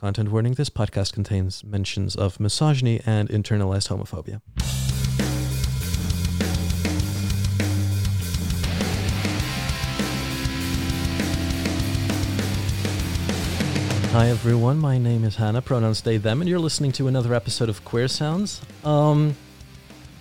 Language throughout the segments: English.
Content warning this podcast contains mentions of misogyny and internalized homophobia. Hi everyone, my name is Hannah, pronouns they, them, and you're listening to another episode of Queer Sounds. Um,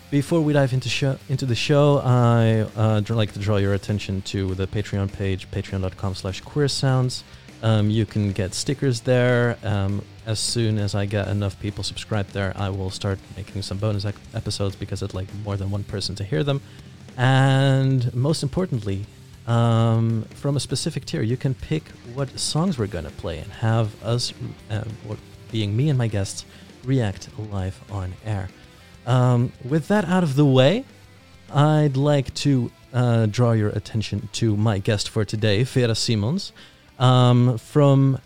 before we dive into show into the show, I uh, like to draw your attention to the Patreon page, patreon.com slash queer sounds. Um, you can get stickers there. Um, as soon as I get enough people subscribed there, I will start making some bonus ec- episodes because I'd like more than one person to hear them. And most importantly, um, from a specific tier, you can pick what songs we're going to play and have us, uh, being me and my guests, react live on air. Um, with that out of the way, I'd like to uh, draw your attention to my guest for today, Vera Simons, um, from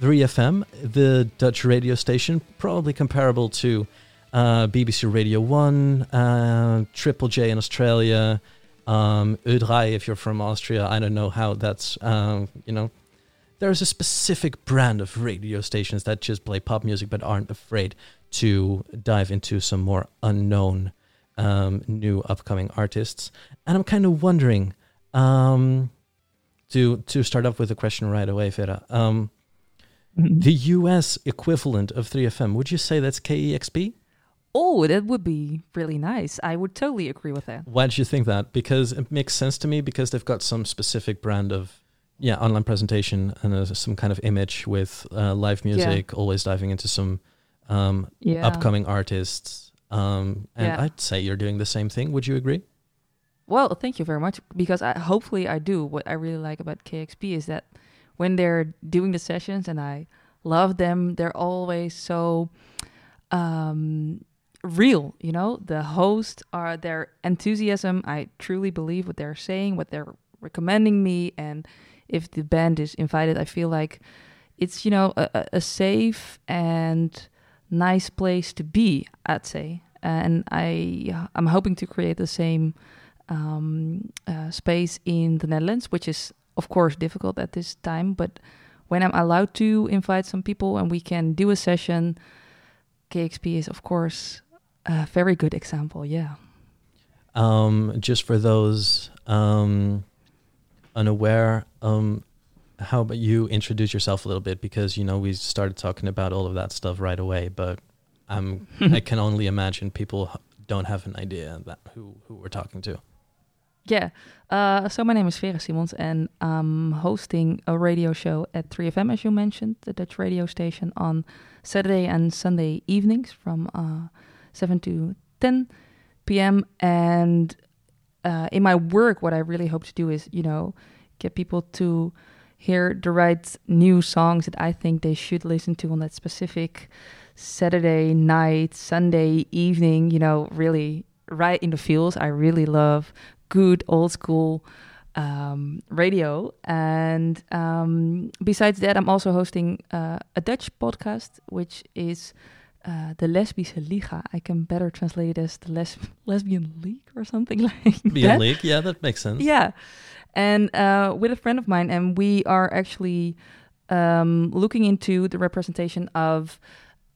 3FM, the Dutch radio station, probably comparable to uh, BBC Radio 1, uh, Triple J in Australia, um, Udrai if you're from Austria. I don't know how that's, um, you know, there's a specific brand of radio stations that just play pop music but aren't afraid to dive into some more unknown um, new upcoming artists. And I'm kind of wondering um, to to start off with a question right away, Vera. Um, mm-hmm. The US equivalent of 3FM, would you say that's KEXP? Oh, that would be really nice. I would totally agree with that. Why do you think that? Because it makes sense to me because they've got some specific brand of yeah online presentation and uh, some kind of image with uh, live music, yeah. always diving into some um, yeah. upcoming artists. Um, and yeah. I'd say you're doing the same thing. Would you agree? Well, thank you very much because I, hopefully I do. What I really like about KEXP is that when they're doing the sessions and I love them, they're always so um, real. You know, the host are their enthusiasm. I truly believe what they're saying, what they're recommending me, and if the band is invited, I feel like it's you know a, a safe and nice place to be. I'd say, and I I'm hoping to create the same um, uh, space in the Netherlands, which is of course difficult at this time. But when I'm allowed to invite some people and we can do a session, KEXP is of course a very good example. Yeah. Um, just for those um, unaware, um, how about you introduce yourself a little bit because you know we started talking about all of that stuff right away, but I'm I can only imagine people don't have an idea that who who we're talking to. Yeah. Uh, so my name is Vera Simons, and I'm hosting a radio show at 3FM, as you mentioned, the Dutch radio station, on Saturday and Sunday evenings from uh, 7 to 10 p.m. And uh, in my work, what I really hope to do is, you know, get people to hear the right new songs that I think they should listen to on that specific Saturday night, Sunday evening, you know, really right in the feels. I really love good old school um, radio. And um, besides that, I'm also hosting uh, a Dutch podcast, which is uh, the Lesbische Liga. I can better translate it as the les- Lesbian League or something like Lesbian that. League, yeah, that makes sense. Yeah, and uh, with a friend of mine, and we are actually um, looking into the representation of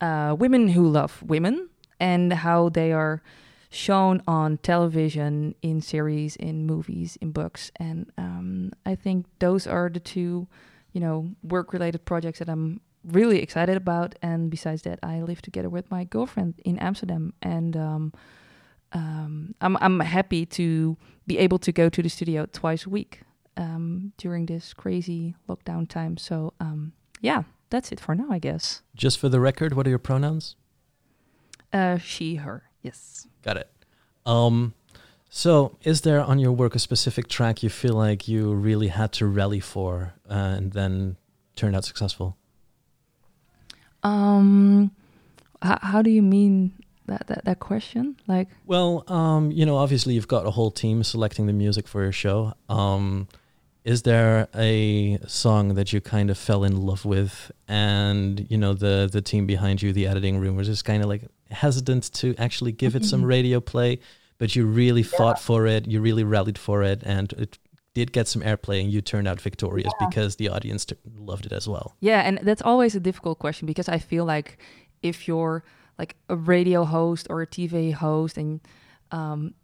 uh, women who love women and how they are shown on television, in series, in movies, in books, and um, I think those are the two, you know, work-related projects that I'm really excited about. And besides that, I live together with my girlfriend in Amsterdam, and um, um, I'm I'm happy to be able to go to the studio twice a week um, during this crazy lockdown time. So um, yeah, that's it for now, I guess. Just for the record, what are your pronouns? Uh, she, her. Yes. Got it. Um, so, is there on your work a specific track you feel like you really had to rally for uh, and then turned out successful? Um, h- how do you mean that, that that question? Like, well, um, you know, obviously you've got a whole team selecting the music for your show. Um, is there a song that you kind of fell in love with, and you know the the team behind you, the editing room, was just kind of like hesitant to actually give it some radio play, but you really yeah. fought for it, you really rallied for it, and it did get some airplay and you turned out victorious yeah. because the audience t- loved it as well. Yeah, and that's always a difficult question because I feel like if you're like a radio host or a TV host and um,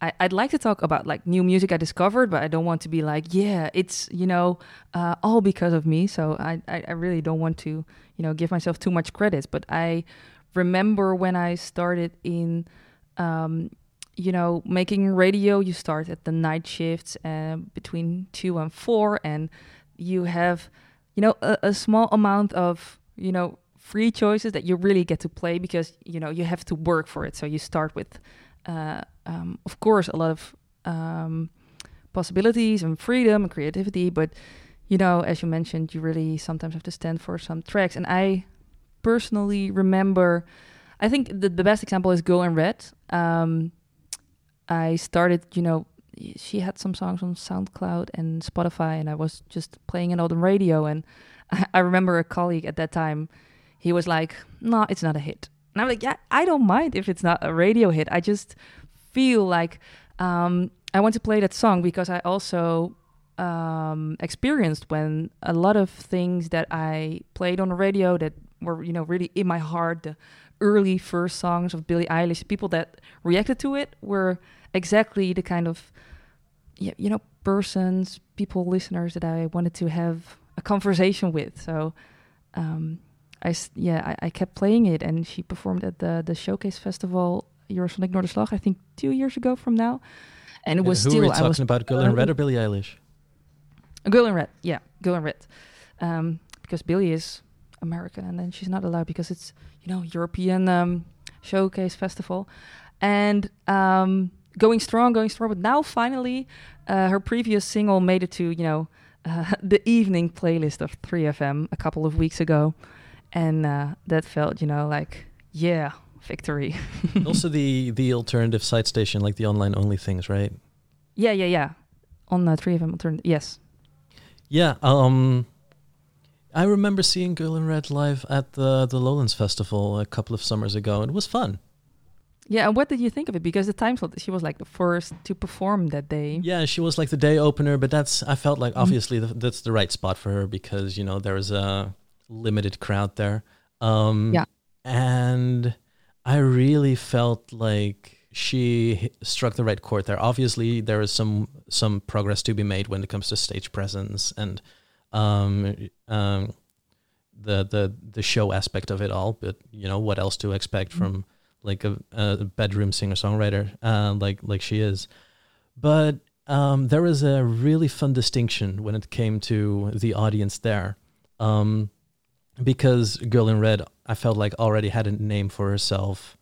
I, would like to talk about like new music I discovered, but I don't want to be like, yeah, it's you know uh, all because of me. So I, I, I really don't want to you know give myself too much credit. But I remember when I started in um, you know making radio, you start at the night shifts uh, between two and four, and you have you know a, a small amount of you know free choices that you really get to play because you know you have to work for it. So you start with uh, um, of course, a lot of um, possibilities and freedom and creativity. But you know, as you mentioned, you really sometimes have to stand for some tracks. And I personally remember, I think the, the best example is Girl in Red. Um, I started, you know, she had some songs on SoundCloud and Spotify, and I was just playing it on the radio. And I, I remember a colleague at that time, he was like, "No, it's not a hit." And I'm like, yeah, I don't mind if it's not a radio hit. I just feel like um, I want to play that song because I also um, experienced when a lot of things that I played on the radio that were, you know, really in my heart, the early first songs of Billie Eilish, people that reacted to it were exactly the kind of, you know, persons, people, listeners that I wanted to have a conversation with. So, um, I yeah I, I, kept playing it, and she performed at the the showcase festival Eurosonic Noorderslag I think two years ago from now, and it was who still. Who are we talking I was, about? Girl in Red or Billie Eilish? Girl in Red, yeah, Girl in Red, um, because Billie is American, and then she's not allowed because it's you know European um, showcase festival, and um, going strong, going strong. But now finally, uh, her previous single made it to you know uh, the evening playlist of 3FM a couple of weeks ago. And uh, that felt you know like yeah victory. Also the the alternative site station like the online only things right? Yeah yeah yeah. On the 3fm alternative yes. Yeah um i remember seeing girl in red live at the the lowlands festival a couple of summers ago it was fun yeah, and what did you think of it? Because the time slot, she was like the first to perform that day. Yeah, she was like the day opener, but that's I felt like mm-hmm. obviously mm-hmm. the, that's the right spot for her because you know there was a limited crowd there. Um, yeah. And I really felt like she struck the right chord there. Obviously, there is some some progress to be made when it comes to stage presence and um, um, the the the show aspect of it all. But you know what else to expect mm-hmm. from like a, a bedroom singer songwriter uh, like like she is. But um, there was a really fun distinction when it came to the audience there. Um, because Girl in Red, I felt like already had a name for herself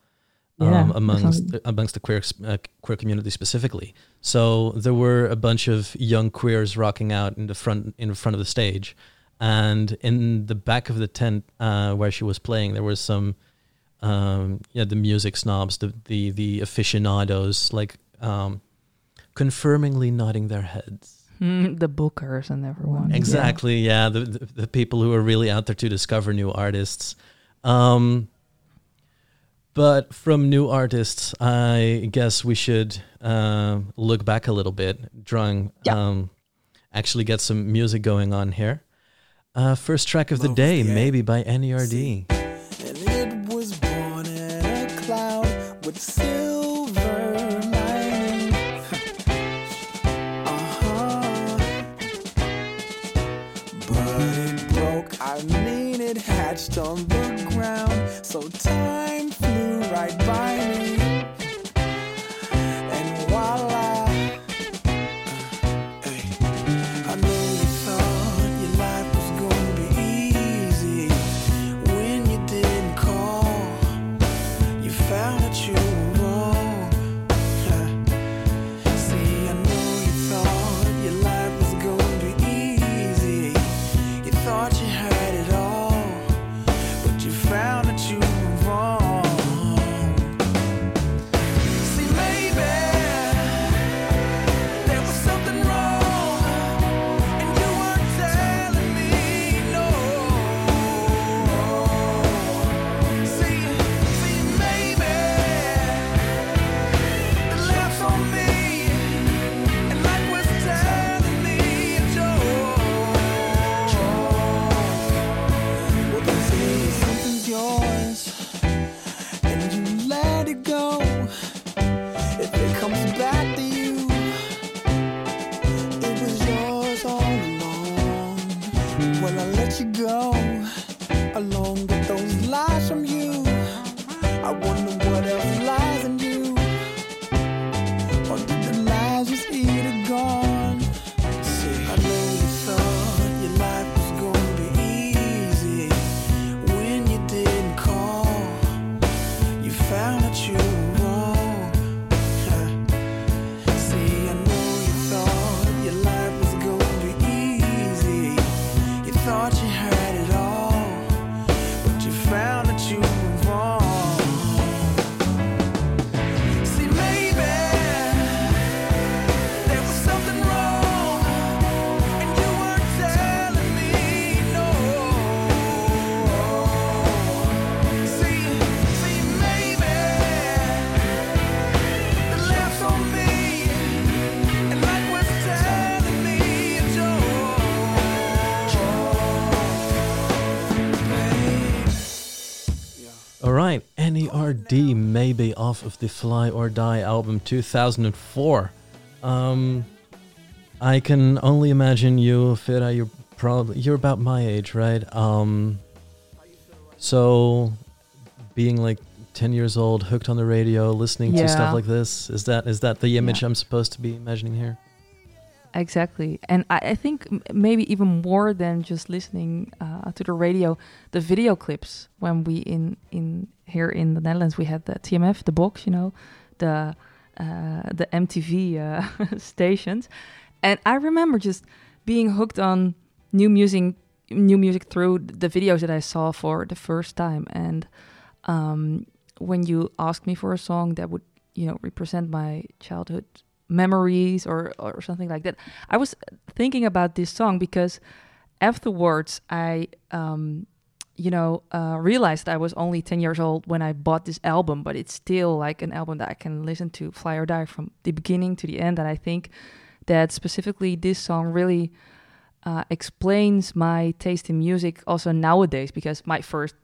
yeah, um, amongst the, amongst the queer uh, queer community specifically. So there were a bunch of young queers rocking out in the front in front of the stage, and in the back of the tent uh, where she was playing, there was some um, yeah the music snobs, the the the aficionados, like um, confirmingly nodding their heads Mm, the bookers and everyone. Exactly. Yeah, yeah. The, the, the people who are really out there to discover new artists. Um, but from new artists, I guess we should uh, look back a little bit, drawing, yeah. um, actually get some music going on here. Uh, first track of the day, maybe by NERD. on the ground. So time flew right by me. Maybe off of the Fly or Die album 2004. Um, I can only imagine you, Vera. You're probably you're about my age, right? Um, so being like 10 years old, hooked on the radio, listening to stuff like this, is that is that the image Yeah. I'm supposed to be imagining here? Exactly, and I, I think maybe even more than just listening uh, to the radio, the video clips. When we in in here in the Netherlands, we had the TMF, the box, you know, the uh, the MTV uh, stations, and I remember just being hooked on new music, new music through the videos that I saw for the first time. And um, when you asked me for a song that would, you know, represent my childhood memories or or something like that. I was thinking about this song because afterwards I um you know uh, realized I was only 10 years old when I bought this album but it's still like an album that I can listen to fly or die from the beginning to the end and I think that specifically this song really uh, explains my taste in music also nowadays because my first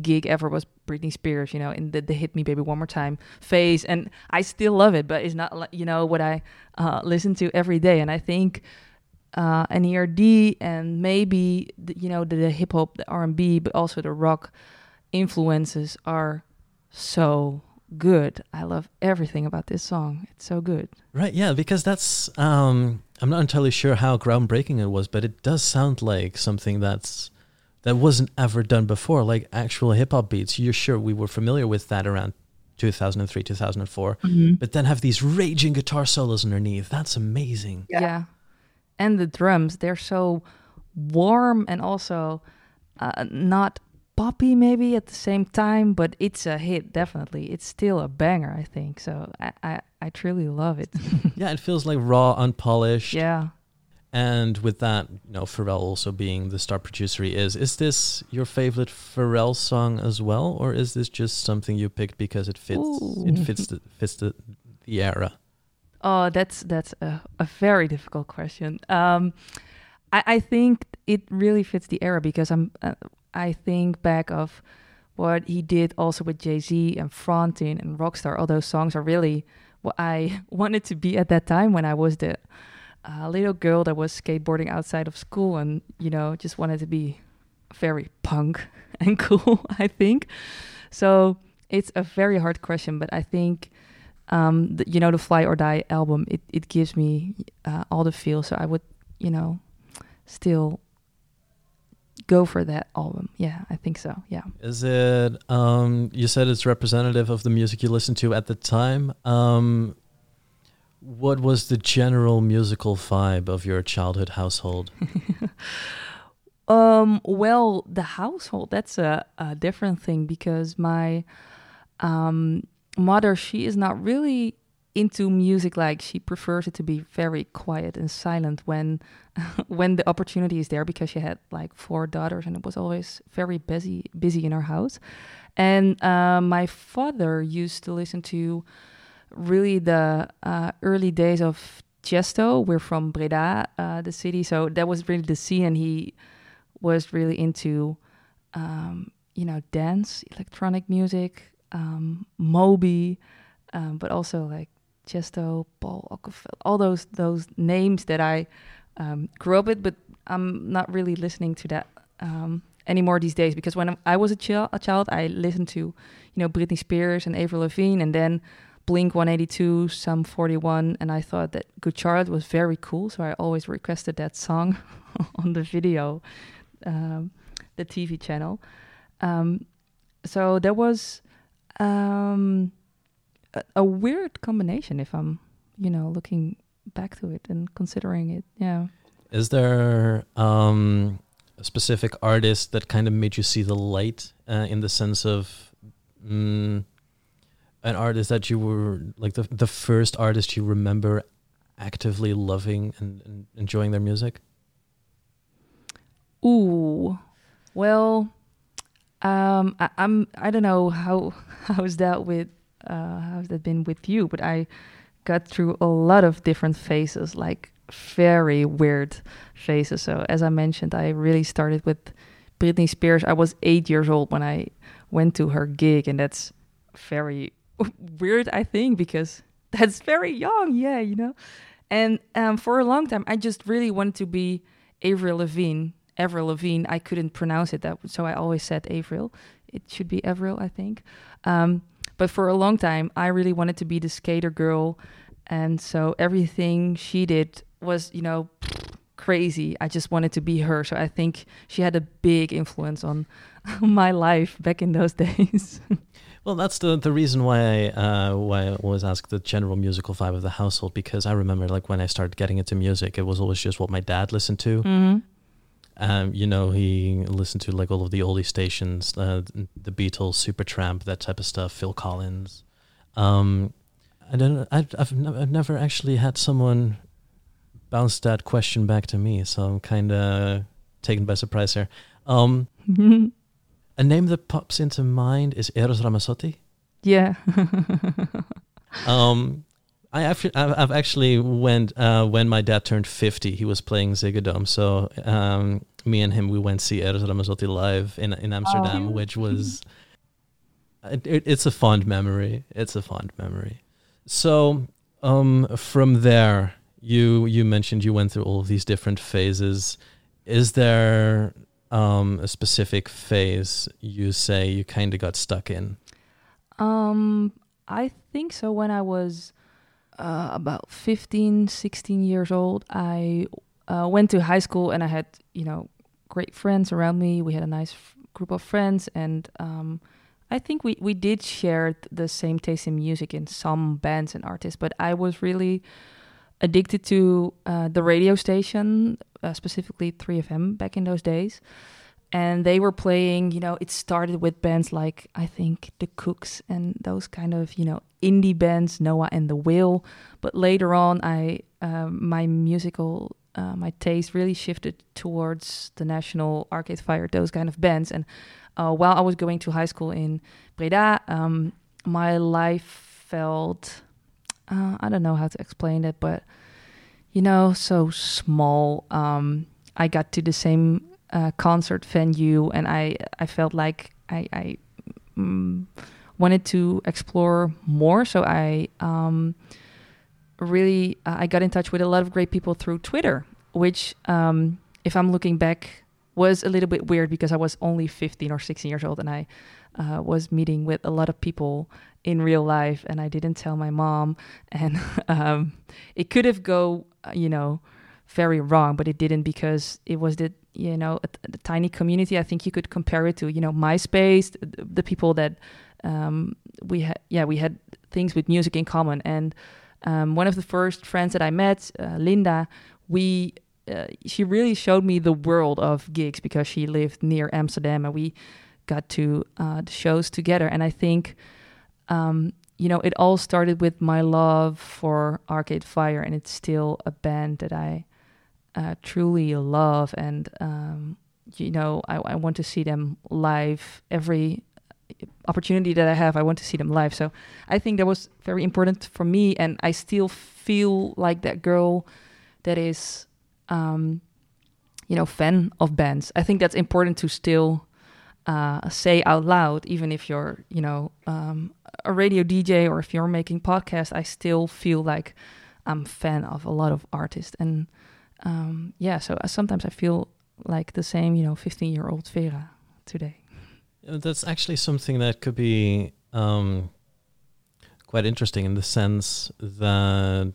gig ever was Britney Spears, you know, in the, the "Hit Me Baby One More Time" phase, and I still love it, but it's not you know what I uh, listen to every day. And I think uh, NERD and maybe the, you know the, the hip hop, the R and B, but also the rock influences are so good. I love everything about this song. It's so good. Right, yeah, because that's um I'm not entirely sure how groundbreaking it was, but it does sound like something that's that wasn't ever done before, like actual hip hop beats. You're sure we were familiar with that around 2003, 2004, but then have these raging guitar solos underneath. That's amazing. Yeah. Yeah. And the drums, they're so warm and also uh, not poppy maybe at the same time, but it's a hit, definitely. It's still a banger, I think. So I, I, I truly love it. Yeah, it feels like raw, unpolished. yeah. And with that, you know, Pharrell also being the star producer he is, is this your favorite Pharrell song as well, or is this just something you picked because it fits it fits the fits the, the era? Oh, that's that's a, a very difficult question. Um, I, I think it really fits the era because I'm. Uh, I think back of what he did also with Jay Z and Frontin and Rockstar. All those songs are really what I wanted to be at that time when I was the uh, little girl that was skateboarding outside of school and you know just wanted to be very punk and cool. I think so. It's a very hard question, but I think um, the, you know, the Fly or Die album, it, it gives me uh, all the feel. So I would, you know, still go for that album. Yeah, I think so. Yeah. Is it? Um, you said it's representative of the music you listened to at the time. Um, what was the general musical vibe of your childhood household? Um, well, the household, that's a, a different thing because my um, mother, she is not really into music like she prefers it to be very quiet and silent when when the opportunity is there because she had like four daughters and it was always very busy busy in our house and uh, my father used to listen to really the uh, early days of Tiësto. We're from Breda, uh, the city, so that was really the scene, and he was really into, um, you know, dance, electronic music, um, Moby, um, but also like Tiësto, Paul Oakenfold, all those those names that I um, grew up with, but I'm not really listening to that um, anymore these days because when I was a, chil- a child, I listened to, you know, Britney Spears and Avril Lavigne, and then Blink 182, Sum 41, and I thought that Good Charlotte was very cool, so I always requested that song on the video, um, the TV channel. Um, so there was um, a, a weird combination if I'm, you know, looking back to it and considering it. Yeah. Is there um, a specific artist that kind of made you see the light uh, in the sense of mm, an artist that you were like the the first artist you remember actively loving and, and enjoying their music? Ooh, well, um, I, I'm I don't know how how's that with uh, how's that been with you, but I got through a lot of different phases, like very weird phases. So as I mentioned, I really started with Britney Spears. I was eight years old when I went to her gig, and that's very weird, I think, because that's very young. Yeah, you know. And um, for a long time, I just really wanted to be Avril Lavigne. Avril Lavigne. I couldn't pronounce it that, so I always said Avril. It should be Avril, I think. Um, but for a long time, I really wanted to be the skater girl, and so everything she did was, you know, crazy. I just wanted to be her. So I think she had a big influence on my life back in those days. Well, that's the the reason why I uh, why I always ask the general musical vibe of the household because I remember like when I started getting into music, it was always just what my dad listened to. Mm-hmm. Um, you know, he listened to like all of the oldie stations, uh, the Beatles, Supertramp, that type of stuff, Phil Collins. Um, I don't. I've I've, ne- I've never actually had someone bounce that question back to me, so I'm kind of taken by surprise here. Um, a name that pops into mind is Eros Ramazzotti. yeah. Um, I actually, I've actually went uh, when my dad turned fifty. He was playing Ziggo Dome, so um, me and him we went see Eros Ramazzotti live in in Amsterdam, which was it, it's a fond memory. It's a fond memory. So um, from there, you you mentioned you went through all of these different phases. Is there um, a specific phase you say you kind of got stuck in? Um, I think so. When I was uh, about 15, 16 years old, I uh, went to high school and I had, you know, great friends around me. We had a nice f- group of friends, and um, I think we, we did share th- the same taste in music in some bands and artists, but I was really addicted to uh, the radio station, uh, specifically 3FM back in those days. And they were playing, you know, it started with bands like I think The Kooks and those kind of, you know, indie bands, Noah and the Whale. But later on, I um, my musical uh, my taste really shifted towards the National Arcade Fire, those kind of bands. And uh, while I was going to high school in Breda, um, my life felt uh, I don't know how to explain it, but you know, so small. Um, I got to the same concert venue, and I I felt like I, I mm, wanted to explore more. So I um, really uh, I got in touch with a lot of great people through Twitter, which um, if I'm looking back was a little bit weird because I was only 15 or 16 years old, and I uh, was meeting with a lot of people in real life, and I didn't tell my mom, and um, it could have go uh, you know very wrong, but it didn't because it was the you know a, a tiny community. I think you could compare it to you know MySpace, the, the people that um, we had. Yeah, we had things with music in common, and um, one of the first friends that I met, uh, Linda, we. Uh, she really showed me the world of gigs because she lived near Amsterdam and we got to uh, the shows together. And I think, um, you know, it all started with my love for Arcade Fire, and it's still a band that I uh, truly love. And, um, you know, I, I want to see them live every opportunity that I have. I want to see them live. So I think that was very important for me. And I still feel like that girl that is, um, you know, fan of bands. I think that's important to still uh, say out loud, even if you're, you know, um, a radio DJ or if you're making podcasts. I still feel like I'm fan of a lot of artists, and um, yeah. So uh, sometimes I feel like the same, you know, 15 year old Vera today. That's actually something that could be um, quite interesting in the sense that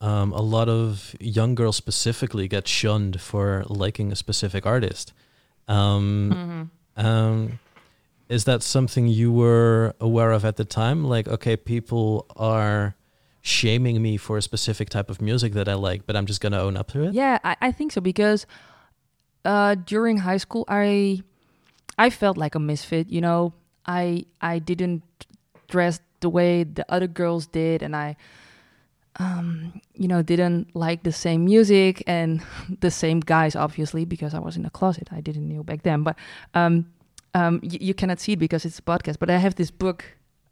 um, a lot of young girls specifically get shunned for liking a specific artist. Um, um, is that something you were aware of at the time? Like, okay, people are shaming me for a specific type of music that I like, but I'm just gonna own up to it. Yeah, I, I think so because uh, during high school, I I felt like a misfit. You know, I I didn't dress the way the other girls did, and I um, you know didn't like the same music and the same guys, obviously, because I was in a closet. I didn't know back then, but um, um, y- you cannot see it because it's a podcast. But I have this book.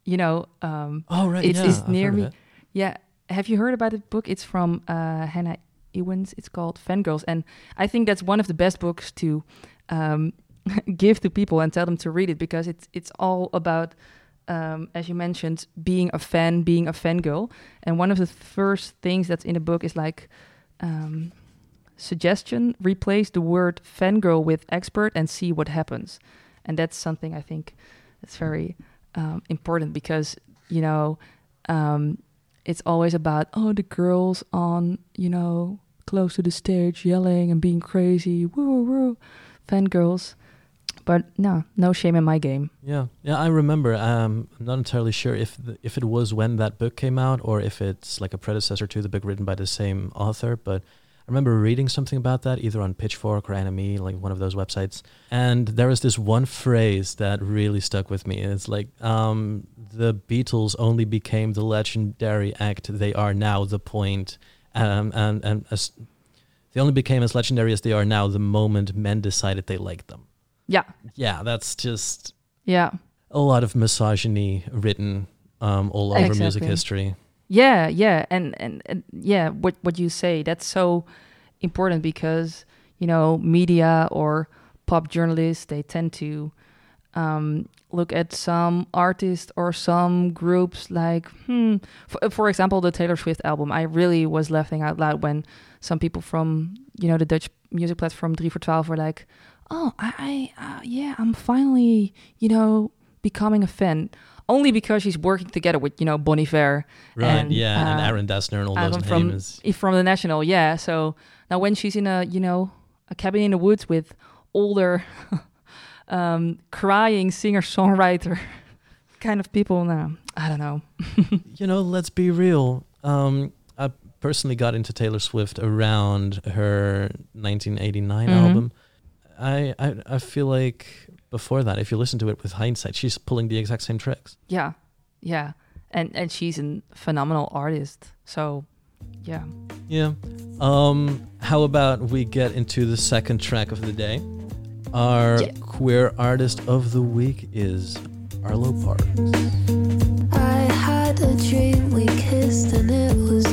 You know, um, Oh right, It's- yeah, it's near me. it. Yeah. Have you heard about the book? It's from uh, Hannah Ewens. It's called Fangirls, and I think that's one of the best books to um, give to people and tell them to read it because it's it's all about um, as you mentioned being a fan being a fangirl and one of the first things that's in the book is like um, suggestion replace the word fangirl with expert and see what happens and that's something i think that's very um, important because you know um, it's always about oh the girls on you know close to the stage yelling and being crazy woo woo woo. fangirls but no no shame in my game Yeah, yeah, I remember. Um, I'm not entirely sure if the, if it was when that book came out or if it's like a predecessor to the book written by the same author. But I remember reading something about that either on Pitchfork or NME, like one of those websites. And there was this one phrase that really stuck with me. It's like um, the Beatles only became the legendary act they are now. The point, um, and and as they only became as legendary as they are now the moment men decided they liked them. yeah Yeah, that's just yeah a lot of misogyny written um, all over music history. Yeah, yeah, and, and and yeah, what what you say that's so important because you know media or pop journalists they tend to um, look at some artists or some groups like hmm, for, for example the Taylor Swift album. I really was laughing out loud when some people from you know the Dutch music platform 3voor12 were like, oh, I, I uh, yeah, I'm finally you know becoming a fan. Only because she's working together with, you know, Bon Iver Right, And, yeah, and uh, Aaron Dessner and all Aaron those from- names. from the National, yeah. So now when she's in a, you know, a cabin in the woods with older, um, crying singer songwriter kind of people, now I don't know. You know, let's be real. Um, I personally got into Taylor Swift around her 1989 Mhm. album. I, I I feel like before that, if you listen to it with hindsight, she's pulling the exact same tricks. Yeah, yeah, and and she's a phenomenal artist. So yeah, Yeah. Um, how about we get into the second track of the day? Our Yeah. queer artist of the week is Arlo Parks. I had a dream we kissed and it was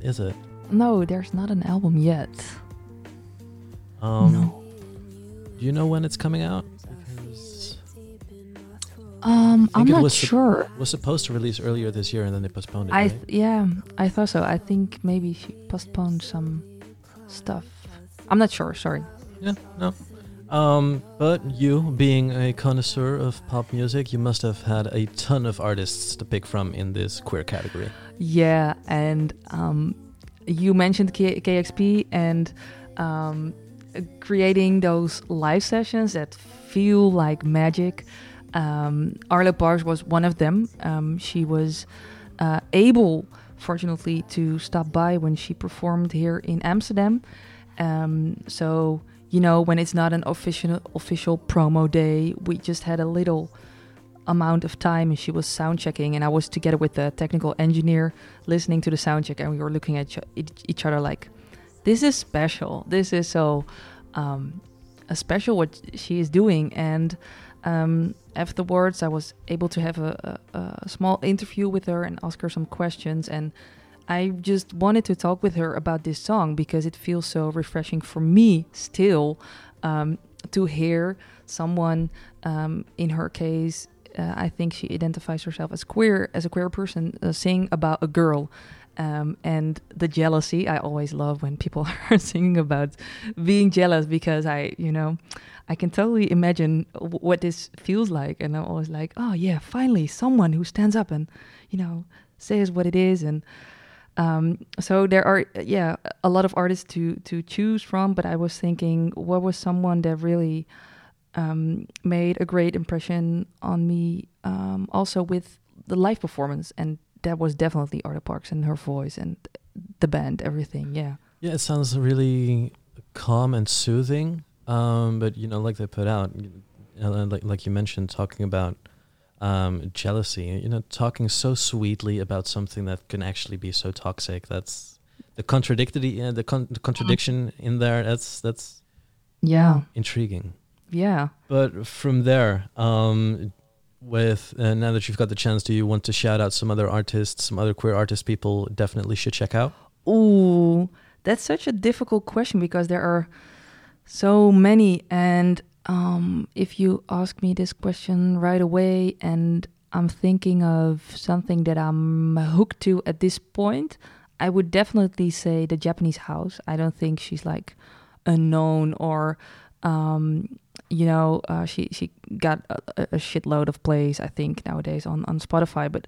yet, is it? no, there's not an album yet. Um, no. Do you know when it's coming out? Because Um, I'm it not was sure. it was supposed to release earlier this year and then they postponed it. I right? yeah, I thought so. I think maybe she postponed some stuff. I'm not sure. Sorry. Yeah, no. Um, but you, being a connoisseur of pop music, you must have had a ton of artists to pick from in this queer category. Yeah, and um, you mentioned K- KEXP and um, creating those live sessions that feel like magic. Um, Parks was one of them. Um, she was uh, able, fortunately, to stop by when she performed here in Amsterdam. Um, so you know, when it's not an official official promo day, we just had a little amount of time and she was sound checking and I was together with the technical engineer listening to the sound check and we were looking at each- other like this is special this is so um, special what she is doing. And um, afterwards, I was able to have a, a, a small interview with her and ask her some questions. And I just wanted to talk with her about this song because it feels so refreshing for me still um, to hear someone, um, in her case, uh, I think she identifies herself as queer, as a queer person, uh, sing about a girl. Um, and the jealousy, I always love when people are singing about being jealous because I, you know, I can totally imagine w- what this feels like. And I'm always like, oh, yeah, finally someone who stands up and, you know, says what it is. And um, so there are, yeah, a lot of artists to, to choose from. But I was thinking, what was someone that really um, made a great impression on me um, also with the live performance and that was definitely Arlo Parks and her voice and the band everything yeah Yeah, it sounds really calm and soothing. Um, but you know, like they put out, you know, like like you mentioned, talking about um, jealousy. You know, talking so sweetly about something that can actually be so toxic. That's the contradictory, yeah, the, con- the contradiction in there. That's that's yeah intriguing. Yeah But from there, um, with uh, now that you've got the chance, do you want to shout out some other artists, some other queer artists people definitely should check out? Ooh, that's such a difficult question because there are so many. And um, if you ask me this question right away, and I'm thinking of something that I'm hooked to at this point, I would definitely say the Japanese house. I don't think she's like unknown or. Um, you know, uh, she she got a, a- shitload of plays. I think nowadays on on Spotify, but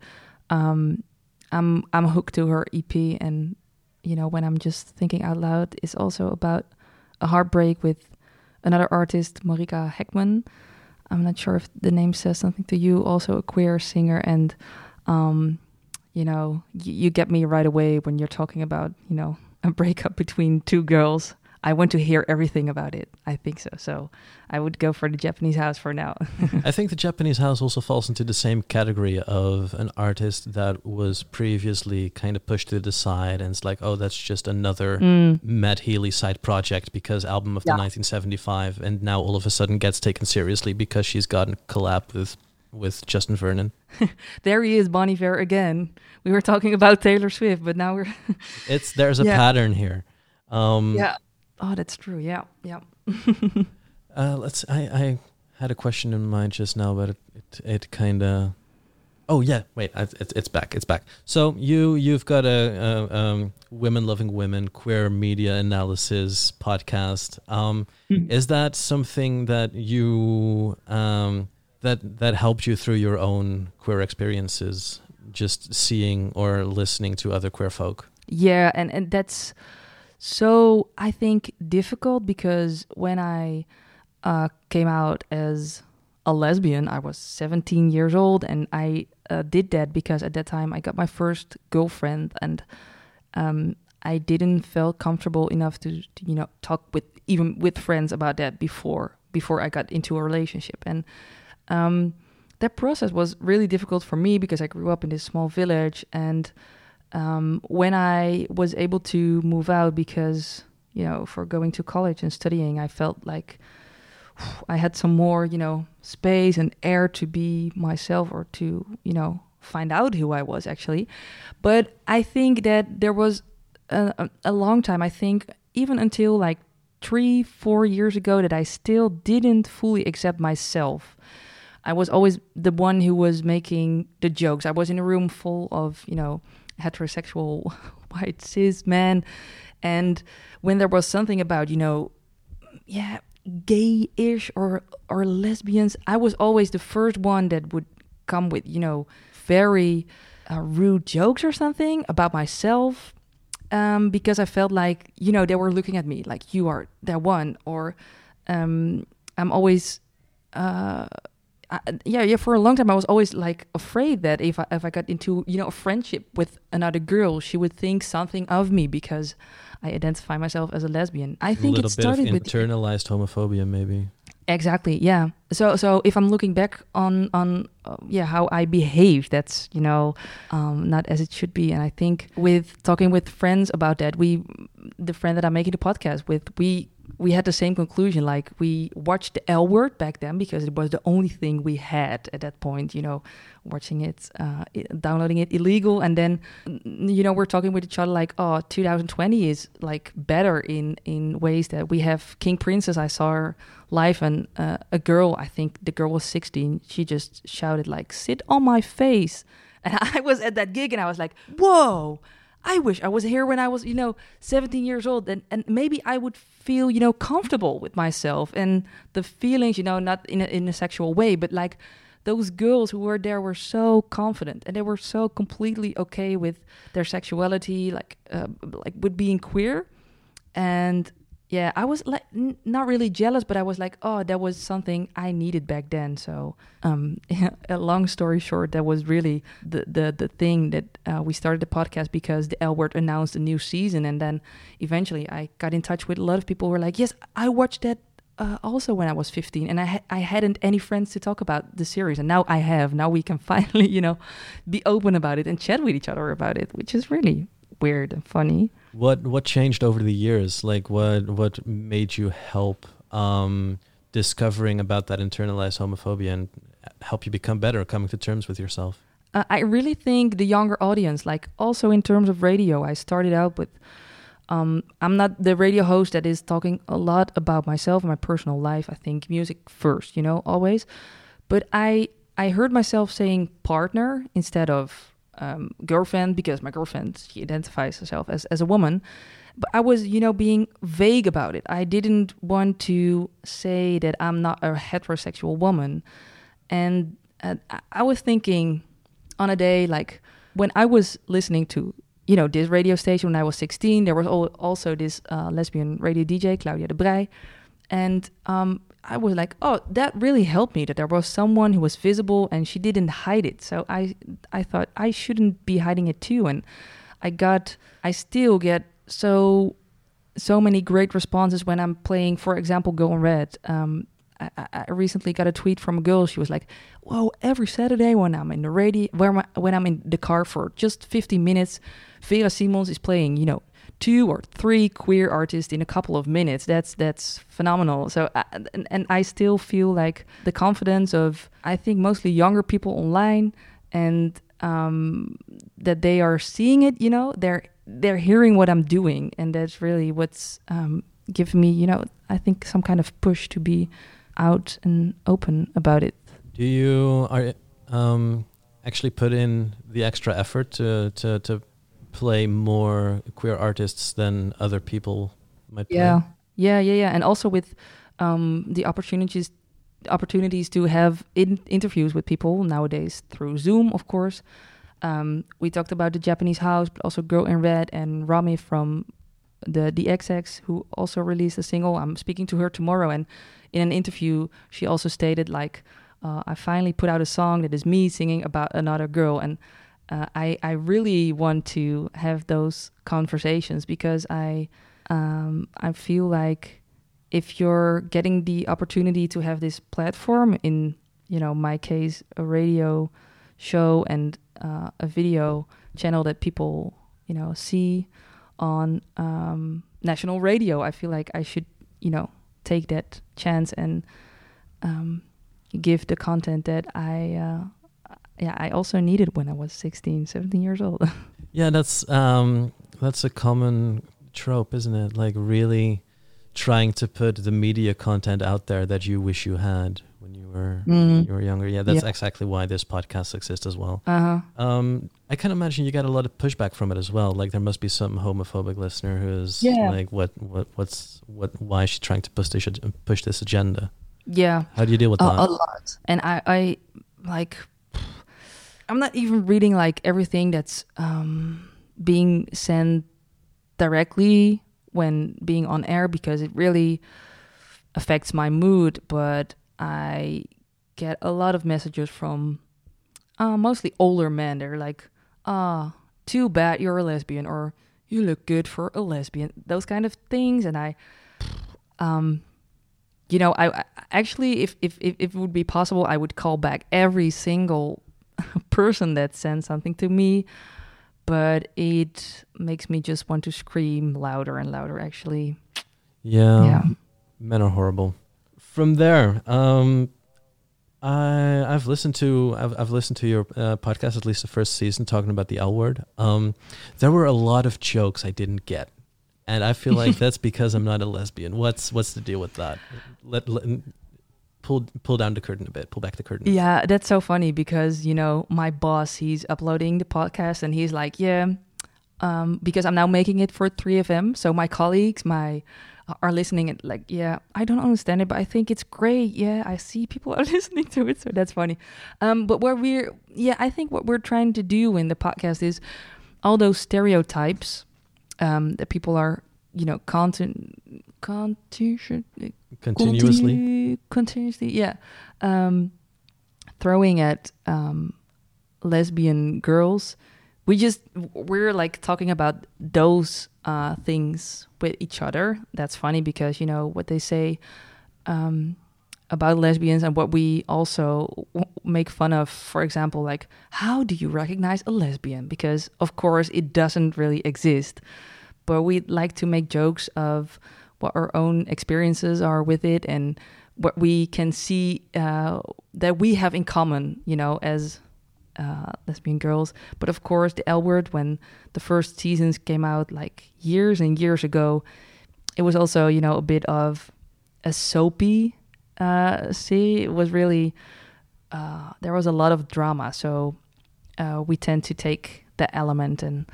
um, I'm I'm hooked to her EP, and you know, when I'm just thinking out loud, is also about a heartbreak with another artist, Marika Hackman. I'm not sure if the name says something to you. Also a queer singer, and um, you know, you get me right away when you're talking about you know a breakup between two girls. I want to hear everything about it. I think so. So I would go for the Japanese house for now. I think the Japanese house also falls into the same category of an artist that was previously kind of pushed to the side, and it's like, oh, that's just another Mm. Matt Healy side project because album of the 1975, and now all of a sudden gets taken seriously because she's gotten collab with with Justin Vernon. There he is, Bon Iver again. We were talking about Taylor Swift, but now we're It's there's a Yeah. pattern here. Um, yeah. Oh, that's true. Yeah, yeah. Uh, let's. I, I had a question in mind just now, but it it, it kind of. Oh yeah, wait. I, it's it's back. It's back. So you you've got a, a um, women loving women queer media analysis podcast. Um, is that something that you um that that helped you through your own queer experiences? Just seeing or listening to other queer folk. Yeah, and and that's so I think difficult because when I uh, came out as a lesbian, I was 17 years old, and I uh, did that because at that time I got my first girlfriend, and um, I didn't feel comfortable enough to, to you know talk with even with friends about that before before I got into a relationship, and um, that process was really difficult for me because I grew up in this small village and um, when I was able to move out because you know for going to college and studying, I felt like I had some more you know space and air to be myself or to you know find out who I was actually. But I think that there was a, a long time. I think even until like three, four years ago, that I still didn't fully accept myself. I was always the one who was making the jokes. I was in a room full of, you know, heterosexual white cis men. And when there was something about, you know, yeah, gay-ish or or lesbians, I was always the first one that would come with, you know, very uh, rude jokes or something about myself. Um, because I felt like, you know, they were looking at me like you are that one, or um, I'm always uh, I, yeah, yeah. For a long time, I was always like afraid that if I, if I got into you know a friendship with another girl, she would think something of me because I identify myself as a lesbian. I think it started with internalized homophobia, maybe. exactly yeah. So so if I'm looking back on on uh, yeah how I behave, that's you know um, not as it should be. And I think with talking with friends about that, we the friend that I'm making the podcast with, we we had the same conclusion. Like we watched the L Word back then because it was the only thing we had at that point. You know, watching it, uh, downloading it illegal, and then you know we're talking with each other like, oh, 2020 is like better in in ways that we have King Princess. I saw her live, and uh, a girl, I think the girl was 16. She just shouted like, "Sit on my face," and I was at that gig, and I was like, whoa. I wish I was here when I was, you know, 17 years old and, and maybe I would feel, you know, comfortable with myself and the feelings, you know, not in a, in a sexual way, but like those girls who were there were so confident and they were so completely okay with their sexuality, like, uh, like with being queer. And yeah, I was like n- not really jealous, but I was like, oh, that was something I needed back then. So, um, a long story short, that was really the the the thing that uh, we started the podcast because the L Word announced a new season, and then eventually I got in touch with a lot of people who were like, yes, I watched that. Uh, also, when I was 15, and I ha- I hadn't any friends to talk about the series, and now I have. Now we can finally, you know, be open about it and chat with each other about it, which is really weird and funny. What what changed over the years? Like what what made you help um, discovering about that internalized homophobia and help you become better, coming to terms with yourself? uh, I really think the younger audience, like also in terms of radio, I started out with. Um, I'm not the radio host that is talking a lot about myself and my personal life. I think music first, you know, always. But I I heard myself saying partner instead of um, girlfriend because my girlfriend she identifies herself as as a woman. But I was, you know, being vague about it. I didn't want to say that I'm not a heterosexual woman, and uh, I- was thinking on a day like when I was listening to you know this radio station when I was 16 there was also this uh, lesbian radio DJ Claudia de Breij and um, I was like oh that really helped me that there was someone who was visible and she didn't hide it so I I thought I shouldn't be hiding it too and I got I still get so so many great responses when I'm playing, for example, Girl in Red. Um, I, I recently got a tweet from a girl. She was like, "Whoa! Every Saturday when I'm in the radio, when I'm in the car for just 15 minutes, Vera Simons is playing. You know, two or three queer artists in a couple of minutes. That's that's phenomenal. So, uh, and, and I still feel like the confidence of I think mostly younger people online and um, that they are seeing it. You know, they're they're hearing what I'm doing, and that's really what's um, giving me, you know, I think some kind of push to be out and open about it. Do you are um, actually put in the extra effort to, to to play more queer artists than other people might play? Yeah, yeah, yeah, yeah, and also with um, the opportunities opportunities to have in- interviews with people nowadays through Zoom, of course. Um, we talked about the Japanese house, but also Girl in Red and Romy from the the XX, who also released a single. I'm speaking to her tomorrow, and in an interview, she also stated like, uh, "I finally put out a song that is me singing about another girl," and uh, I I really want to have those conversations because I um, I feel like if you're getting the opportunity to have this platform in you know my case a radio show and uh, a video channel that people you know see on um, national radio i feel like i should you know take that chance and um, give the content that i uh, yeah i also needed when i was 16 17 years old Yeah, that's um, that's a common trope, isn't it? Like really trying to put the media content out there that you wish you had when you were Mhm. you were younger. Yeah, that's Yeah. exactly why this podcast exists as well. uh-huh Um, I can imagine you got a lot of pushback from it as well. Like there must be some homophobic listener who's Yeah. like, "What, what, what's, what? Why is she trying to push this push this agenda?" yeah How do you deal with a, that? a lot and i i like i'm not even reading like everything that's um being sent directly when being on air because it really affects my mood but i get a lot of messages from uh, mostly older men. They're like ah too bad you're a lesbian or you look good for a lesbian those kind of things and i um you know i, I actually if if if it would be possible i would call back every single person that sends something to me but it makes me just want to scream louder and louder actually yeah. yeah Men are horrible. From there, um, I I've listened to I've I've listened to your uh, podcast at least the first season talking about the L word. Um, there were a lot of jokes I didn't get, and I feel like that's because I'm not a lesbian. What's what's the deal with that? Let, let pull pull down the curtain a bit. Pull back the curtain. Yeah, that's so funny because you know my boss, he's uploading the podcast and he's like, yeah, um, because I'm now making it for 3FM. So my colleagues, my are listening and like, yeah, I don't understand it, but I think it's great. Yeah, I see people are listening to it, so that's funny. Um, but what we're, yeah, I think what we're trying to do in the podcast is all those stereotypes um, that people are, you know, content, Continuously. Continu- continuously, yeah. Um, throwing at um, lesbian girls. We just we're like talking about those uh, things with each other. That's funny because you know what they say um, about lesbians and what we also w- make fun of. For example, like how do you recognize a lesbian? Because of course it doesn't really exist, but we like to make jokes of what our own experiences are with it and what we can see uh, that we have in common, you know, as uh, lesbian girls. But of course, the L word, when the first seasons came out like years and years ago, it was also, you know, a bit of a soapy uh, see. It was really, uh, there was a lot of drama. So uh, we tend to take that element and,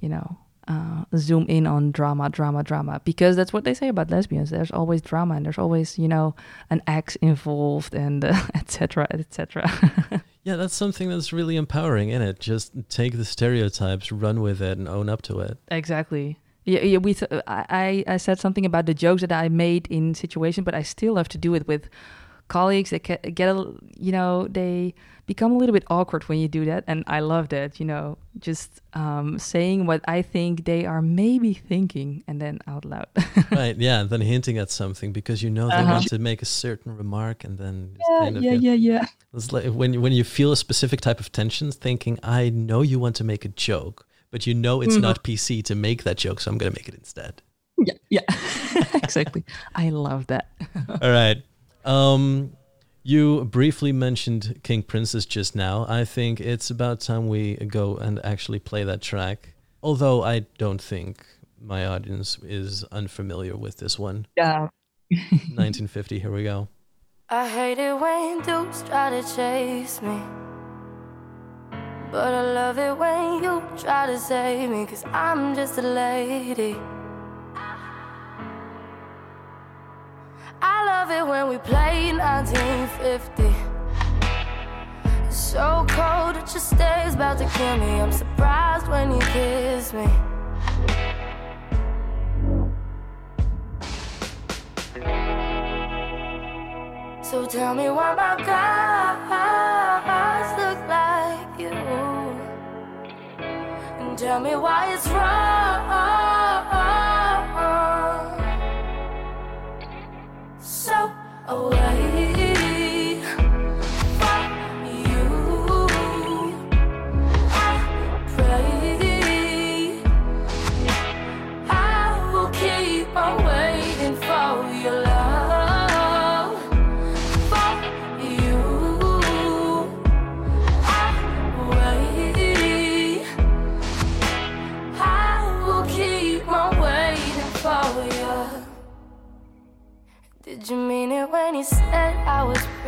you know, uh, zoom in on drama, drama, drama, because that's what they say about lesbians. There's always drama, and there's always, you know, an ex involved, and uh, etc. etc. Yeah, that's something that's really empowering in it. Just take the stereotypes, run with it, and own up to it. exactly. Yeah, yeah. We th- I I said something about the jokes that I made in situation, but I still have to do it with colleagues They get a you know they become a little bit awkward when you do that and i love that you know just um, saying what i think they are maybe thinking and then out loud right, yeah, and then hinting at something because you know they Uh-huh. want to make a certain remark, and then yeah kind of yeah yeah yeah It's like when you- when you feel a specific type of tension, thinking, I know you want to make a joke, but you know it's Mhm. not PC to make that joke, so I'm gonna make it instead. yeah yeah exactly i love that All right. Um, you briefly mentioned King Princess just now. I think it's about time we go and actually play that track. Although I don't think my audience is unfamiliar with this one. yeah 1950. Here we go. I hate it when dudes try to chase me. But I love it when you try to save me, cause I'm just a lady. I love it when we play 1950. It's so cold that your stare's about to kill me. I'm surprised when you kiss me. So tell me why my guys look like you. And tell me why it's wrong.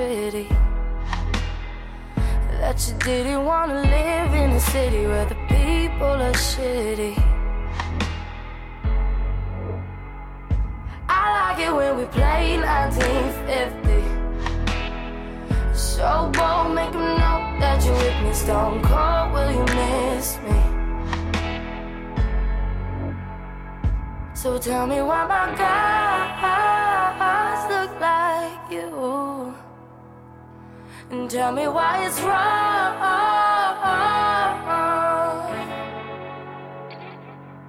Pretty? That you didn't wanna live in a city where the people are shitty. I like it when we play 1950. So bold, make make 'em know that you're with me. Stone cold, will you miss me? So tell me why my guys look like you. And tell me why it's wrong.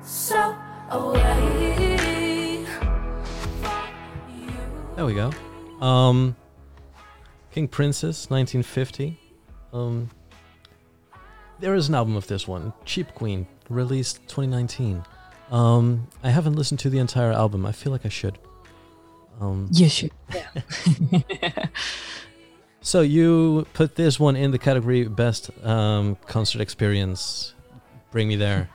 So away. There we go. Um, King Princess, 1950. Um, there is an album of this one, Cheap Queen, released 2019. Um, I haven't listened to the entire album. I feel like I should. Um, You should. So you put this one in the category best um, concert experience. Bring me there.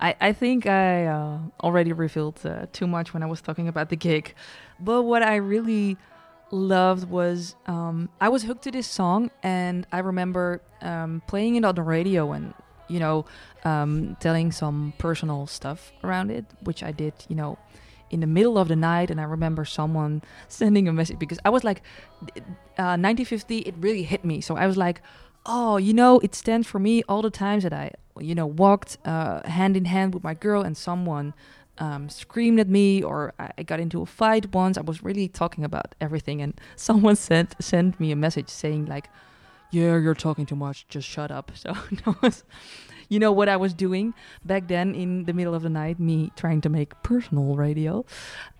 I, I think I uh, already revealed uh, too much when I was talking about the gig. But what I really loved was um, I was hooked to this song, and I remember um, playing it on the radio and, you know, um, telling some personal stuff around it, which I did, you know, in the middle of the night. And I remember someone sending a message because I was like, uh, 1950, it really hit me. So I was like, oh, you know, it stands for me all the times that I, you know, walked uh, hand in hand with my girl and someone um, screamed at me or I got into a fight once. I was really talking about everything, and someone sent sent me a message saying like, "Yeah, you're talking too much. Just shut up." So that was, you know, what I was doing back then in the middle of the night. Me trying to make personal radio,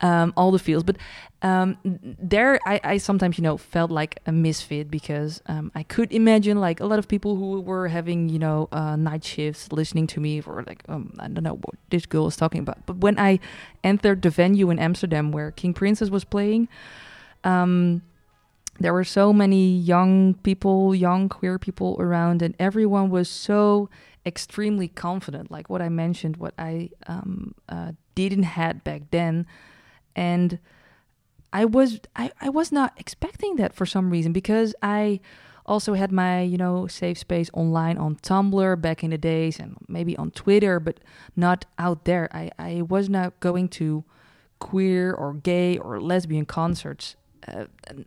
um, all the feels. But um, there, I, I sometimes, you know, felt like a misfit because um, I could imagine like a lot of people who were having, you know, uh, night shifts listening to me for like, um, I don't know what this girl was talking about. But when I entered the venue in Amsterdam where King Princess was playing, um, there were so many young people, young queer people around, and everyone was so extremely confident. Like what I mentioned, what I um, uh, didn't had back then, and I was I, I was not expecting that for some reason because I also had my you know safe space online on Tumblr back in the days and maybe on Twitter, but not out there. I I was not going to queer or gay or lesbian concerts uh,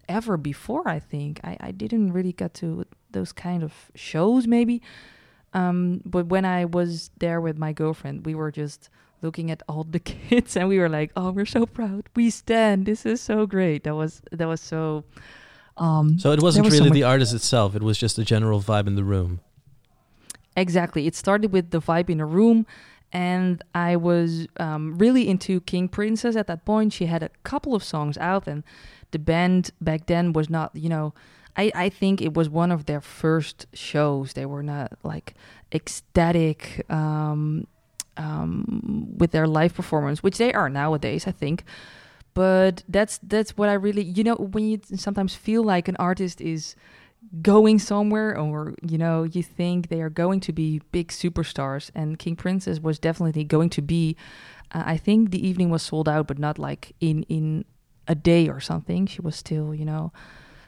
ever before. I think I I didn't really get to those kind of shows maybe. Um, but when I was there with my girlfriend, we were just looking at all the kids and we were like, "Oh, we're so proud. We stand. This is so great." That was that was so. Um, So it wasn't was really much- the artist itself; it was just a general vibe in the room. Exactly. It started with the vibe in the room, and I was um, really into King Princess at that point. She had a couple of songs out, and the band back then was not, you know, I, I think it was one of their first shows. They were not like ecstatic um, um, with their live performance, which they are nowadays, I think. But that's that's what I really, you know, when you sometimes feel like an artist is going somewhere or you know you think they are going to be big superstars and king princess was definitely going to be uh, i think the evening was sold out but not like in in a day or something she was still you know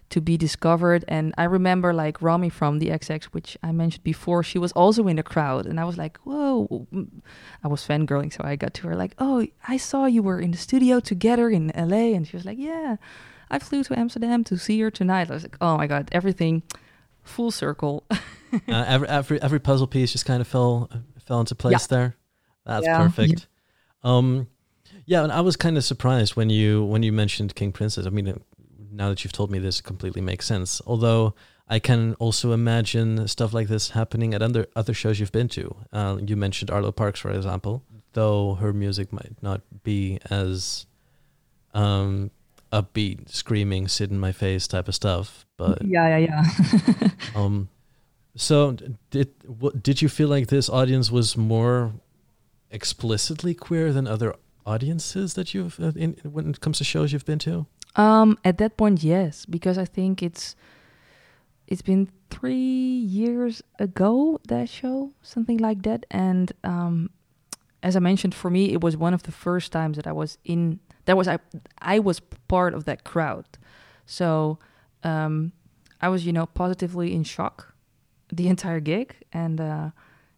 to be discovered and i remember like romy from the xx which i mentioned before she was also in the crowd and i was like whoa i was fangirling so i got to her like oh i saw you were in the studio together in la and she was like yeah I flew to Amsterdam to see her tonight. I was like, oh my god, everything full circle. uh, every, every every puzzle piece just kind of fell fell into place there. That's Yeah. perfect. Um, yeah, and I was kind of surprised when you when you mentioned King Princess. I mean, now that you've told me this, it completely makes sense. Although I can also imagine stuff like this happening at other other shows you've been to. Uh, you mentioned Arlo Parks, for example. Though her music might not be as um, upbeat, screaming, sit in my face type of stuff, but yeah, yeah, yeah. um, so did what, did you feel like this audience was more explicitly queer than other audiences that you've uh, in when it comes to shows you've been to? Um, at that point, yes, because I think it's it's been three years ago that show, something like that, and um, as I mentioned, for me, it was one of the first times that I was in. That was I. I was part of that crowd, so um, I was, you know, positively in shock the entire gig, and uh,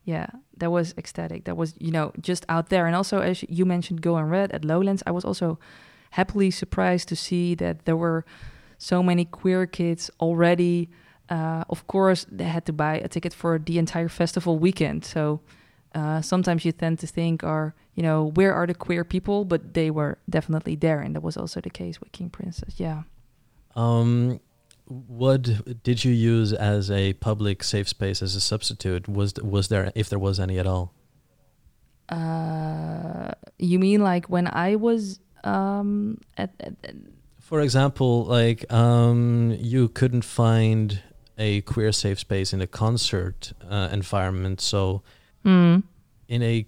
yeah, that was ecstatic. That was, you know, just out there, and also as you mentioned, Girl in Red at Lowlands, I was also happily surprised to see that there were so many queer kids already. Uh, of course, they had to buy a ticket for the entire festival weekend, so uh, sometimes you tend to think are you know where are the queer people but they were definitely there and that was also the case with king princess yeah Um, what did you use as a public safe space as a substitute? Was was there if there was any at all? uh, you mean like when i was um at, at, at For example, like um, you couldn't find a queer safe space in a concert uh, environment, so hmm, in a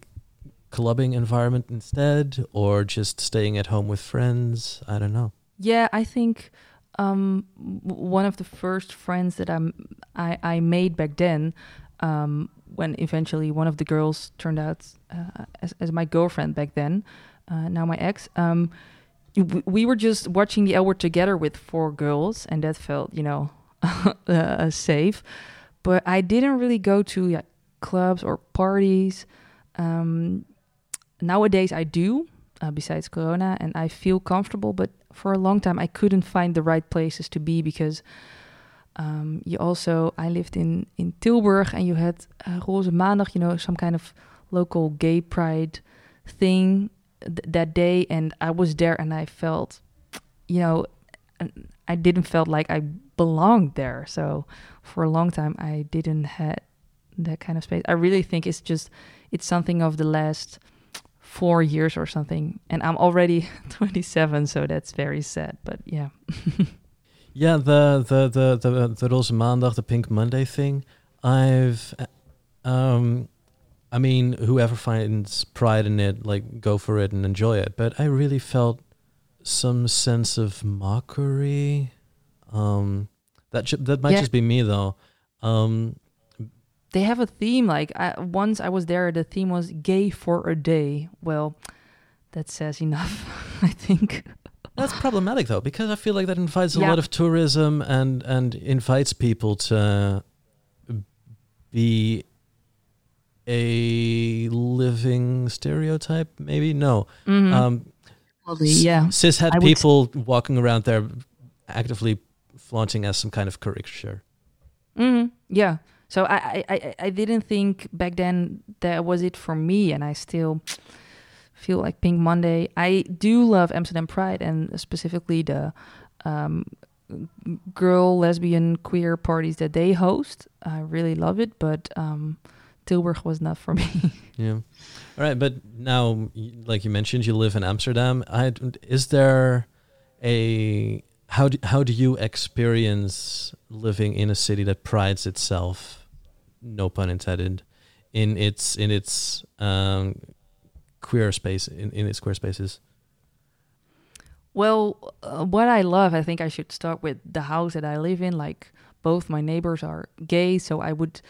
clubbing environment instead, or just staying at home with friends? I don't know. Yeah, I think um, w- one of the first friends that I'm, I I made back then, um, when eventually one of the girls turned out uh, as as my girlfriend back then, uh, now my ex. Um, we were just watching the hour together with four girls, and that felt, you know, uh, safe. But I didn't really go to clubs or parties. Um, nowadays, I do, uh, besides Corona, and I feel comfortable. But for a long time, I couldn't find the right places to be because um, you also, I lived in, in Tilburg and you had uh, Roze Maandag, you know, some kind of local gay pride thing th- that day. And I was there and I felt, you know, I didn't felt like I belonged there. So for a long time, I didn't had that kind of space. I really think it's just, it's something of the last four years or something. And I'm already 27, so that's very sad. But yeah. Yeah, the the the the the Roze Maandag, the Pink Monday thing. I've, um, I mean, whoever finds pride in it, like, go for it and enjoy it. But I really felt some sense of mockery. Um, that that might Yeah. just be me though. Um, they have a theme like I, once i was there the theme was gay for a day well that says enough i think That's problematic though, because I feel like that invites a Yeah. lot of tourism and and invites people to be a living stereotype. Maybe no. Mhm. Um, Probably, yeah cishet I would- people walking around there actively flaunting as some kind of caricature. hmm yeah so I, I i i didn't think back then that was it for me and i still feel like pink monday i do love amsterdam pride and specifically the um girl lesbian queer parties that they host i really love it but um tilburg was not for me Yeah. All right, but now, like you mentioned, you live in Amsterdam. I is there a how do, how do you experience living in a city that prides itself, no pun intended, in its in its um, queer space in, in its queer spaces? Well, uh, what I love, I think I should start with the house that I live in. Like, both my neighbors are gay, so I would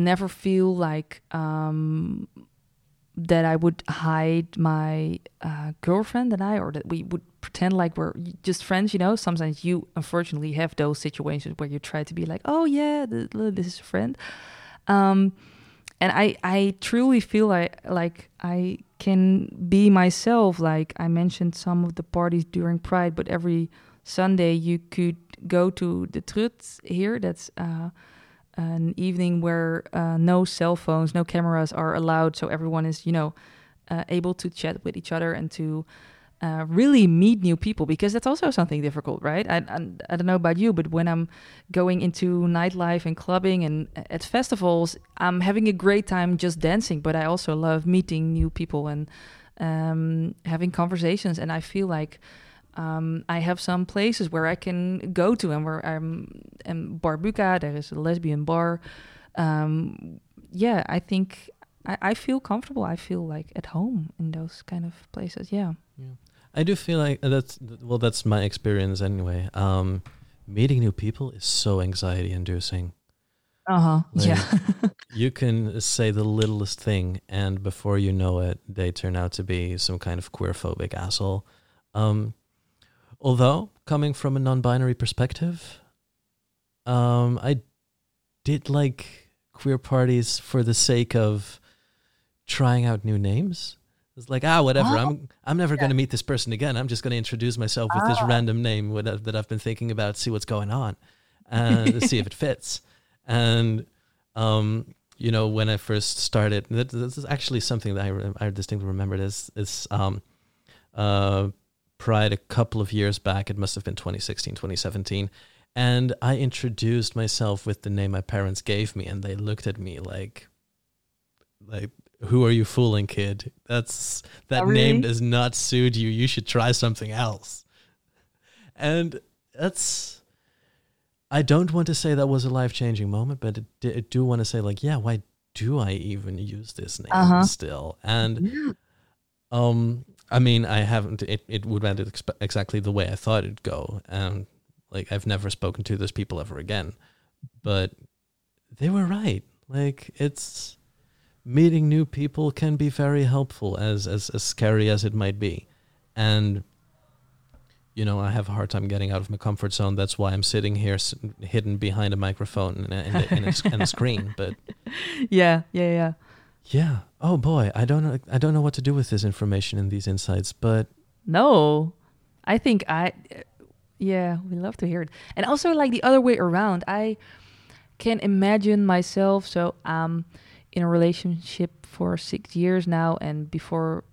never feel like um, that I would hide my uh, girlfriend and I, or that we would pretend like we're just friends. You know, sometimes you unfortunately have those situations where you try to be like, "Oh yeah, th- th- this is a friend." Um, and I, I truly feel like like I can be myself. Like I mentioned some of the parties during Pride, but every Sunday you could go to the Trut here. That's uh, an evening where uh, no cell phones, no cameras are allowed, so everyone is you know uh, able to chat with each other and to uh, really meet new people because that's also something difficult, right? I, I, I don't know about you, but when I'm going into nightlife and clubbing and at festivals, I'm having a great time just dancing, but I also love meeting new people and um, having conversations. And I feel like um, I have some places where I can go to and where I'm in Bar Buka, there is a lesbian bar. Um, yeah, I think I, I feel comfortable. I feel like at home in those kind of places. Yeah. I do feel like that's well, that's my experience anyway. Um, meeting new people is so anxiety inducing. Uh huh. Like- yeah. you can say the littlest thing, and before you know it, they turn out to be some kind of queerphobic asshole. Um, although coming from a non-binary perspective, um, I did like queer parties for the sake of trying out new names. It's like ah, whatever. I'm I'm never going to meet this person again. I'm just going to introduce myself with this random name what that I've been thinking about, see what's going on, and see if it fits. And um, you know, when I first started, this is actually something that I, I distinctly remembered is is um, uh, Pride a couple of years back. It must have been 2016, 2017. And I introduced myself with the name my parents gave me, and they looked at me like, like, who are you fooling, kid? That's that Oh, name does not suit you. You should try something else. And that's I don't want to say that was a life changing moment, but it, I do want to say like, yeah, why do I even use this name Uh-huh. still? And um, I mean, I haven't. It it would end expe- exactly the way I thought it'd go, and like I've never spoken to those people ever again. But they were right. Like it's meeting new people can be very helpful, as as as scary as it might be, and you know I have a hard time getting out of my comfort zone. That's why I'm sitting here s- hidden behind a microphone and a, and a, and a, and a screen. But yeah, yeah, yeah. Yeah, oh boy, I don't know. I don't know what to do with this information and these insights, but No, I think I, yeah, we love to hear it. And also, like the other way around, I can imagine myself. So, um, in a relationship for six years now, and before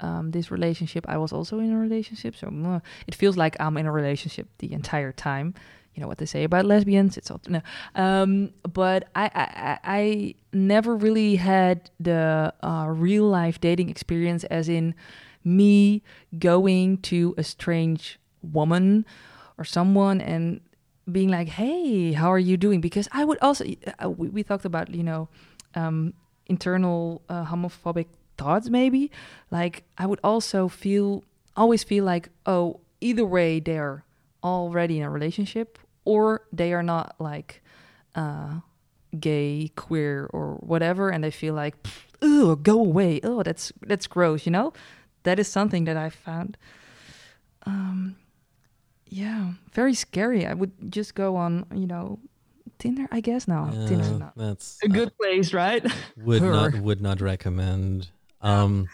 um, this relationship, I was also in a relationship. So, mm, it feels like I'm in a relationship the entire time. You know what they say about lesbians? It's all no. Um, but I, I, I never really had the uh, real life dating experience, as in me going to a strange woman or someone and being like, "Hey, how are you doing?" Because I would also uh, we, we talked about you know um, internal uh, homophobic thoughts, maybe. Like I would also feel always feel like, oh, either way, they're already in a relationship or they are not like uh, gay, queer, or whatever, and they feel like, "Ugh, go away! Oh, that's that's gross," you know. That is something that I found. Um, yeah, very scary. I would just go on, you know, Tinder. I guess no, Tinder's yeah, not that's a good place, right? would not would not recommend. Um,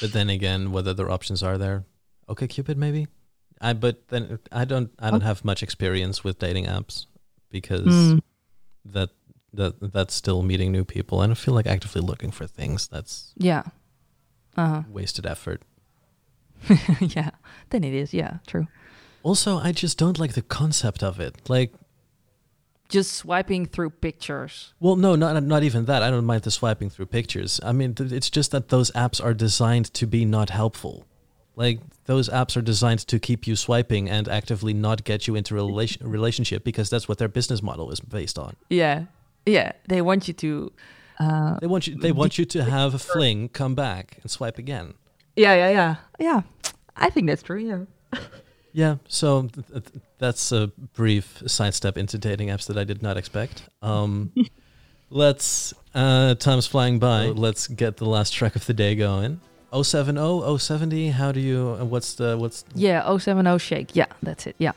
but then again, what other options are there? OkCupid maybe. I but then I don't I don't Oh. have much experience with dating apps because Mm. that that that's still meeting new people. I don't feel like actively looking for things. That's Yeah. uh-huh. wasted effort. yeah. Then it is. Yeah. True. Also, I just don't like the concept of it. Like, Just swiping through pictures. well, no, not not even that. I don't mind the swiping through pictures. I mean, th- it's just that those apps are designed to be not helpful. Like those apps are designed to keep you swiping and actively not get you into a relation- relationship because that's what their business model is based on. Yeah. Yeah. They want you to. Uh, They want you they want you to have a fling, come back and swipe again. yeah. Yeah. Yeah. Yeah. I think that's true. Yeah. Yeah, so th- th- that's a brief sidestep into dating apps that I did not expect. Um, let's, uh, time's flying by. Let's get the last track of the day going. 070, 070, how do you, uh, what's the, what's, Yeah. 070 shake. Yeah. That's it. Yeah.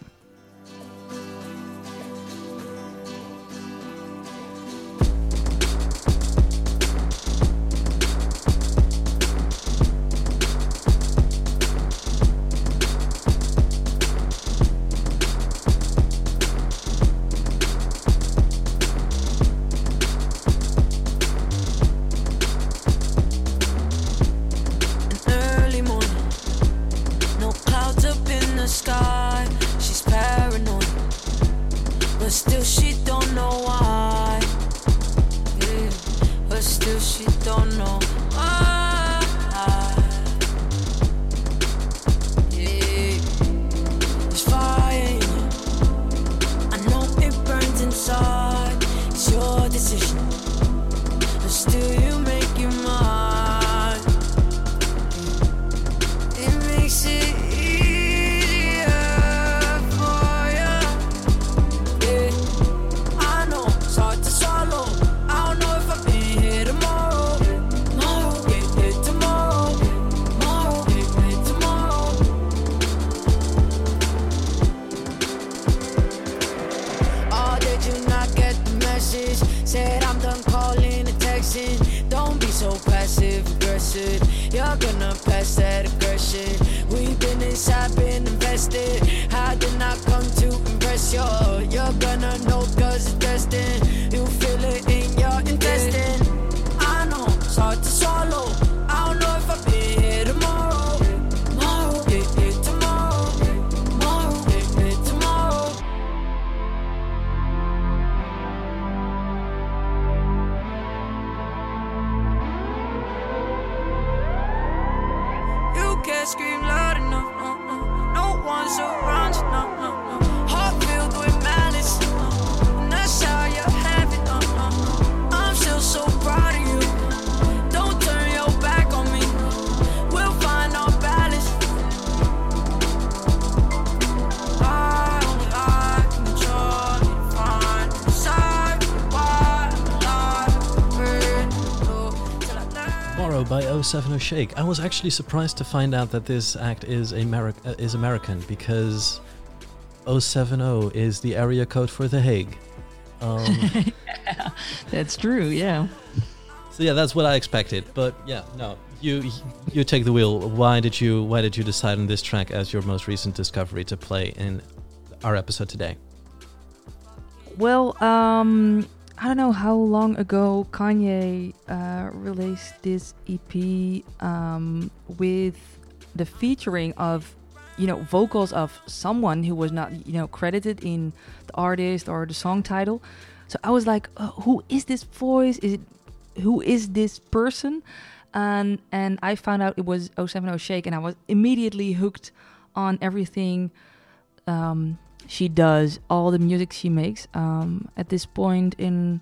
Shake. I was actually surprised to find out that this act is Ameri- uh, is American because 070 is the area code for The Hague. Um, That's true. Yeah. so yeah, that's what I expected. But yeah, no, you you take the wheel. Why did you Why did you decide on this track as your most recent discovery to play in our episode today? Well, um, I don't know how long ago Kanye uh, released this EP um, with the featuring of, you know, vocals of someone who was not, you know, credited in the artist or the song title. So I was like, uh, who is this voice? Is it who is this person? And and I found out it was 070 Shake, and I was immediately hooked on everything um, she does, all the music she makes. Um, at this point in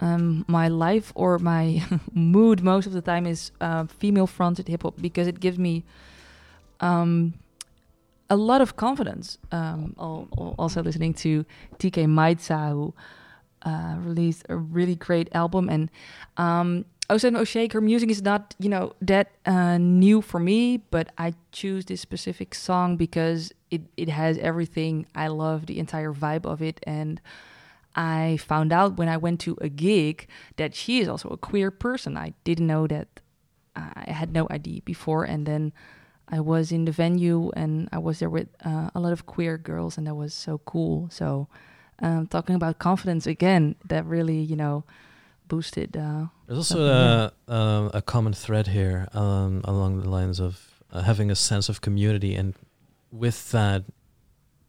um, my life or my mood, most of the time is uh, female fronted hip hop because it gives me um, a lot of confidence. Um, al- al- also listening to Tkay Maidza, who uh, released a really great album, and um, 070 Shake, her music is not, you know, that uh, new for me, but I choose this specific song because it, it has everything. I love the entire vibe of it. And I found out when I went to a gig that she is also a queer person. I didn't know that. I had no idea before. And then I was in the venue and I was there with uh, a lot of queer girls, and that was so cool. So, um, talking about confidence again, that really, you know, boosted. Uh, There's also a, um, a common thread here um, along the lines of uh, having a sense of community and with that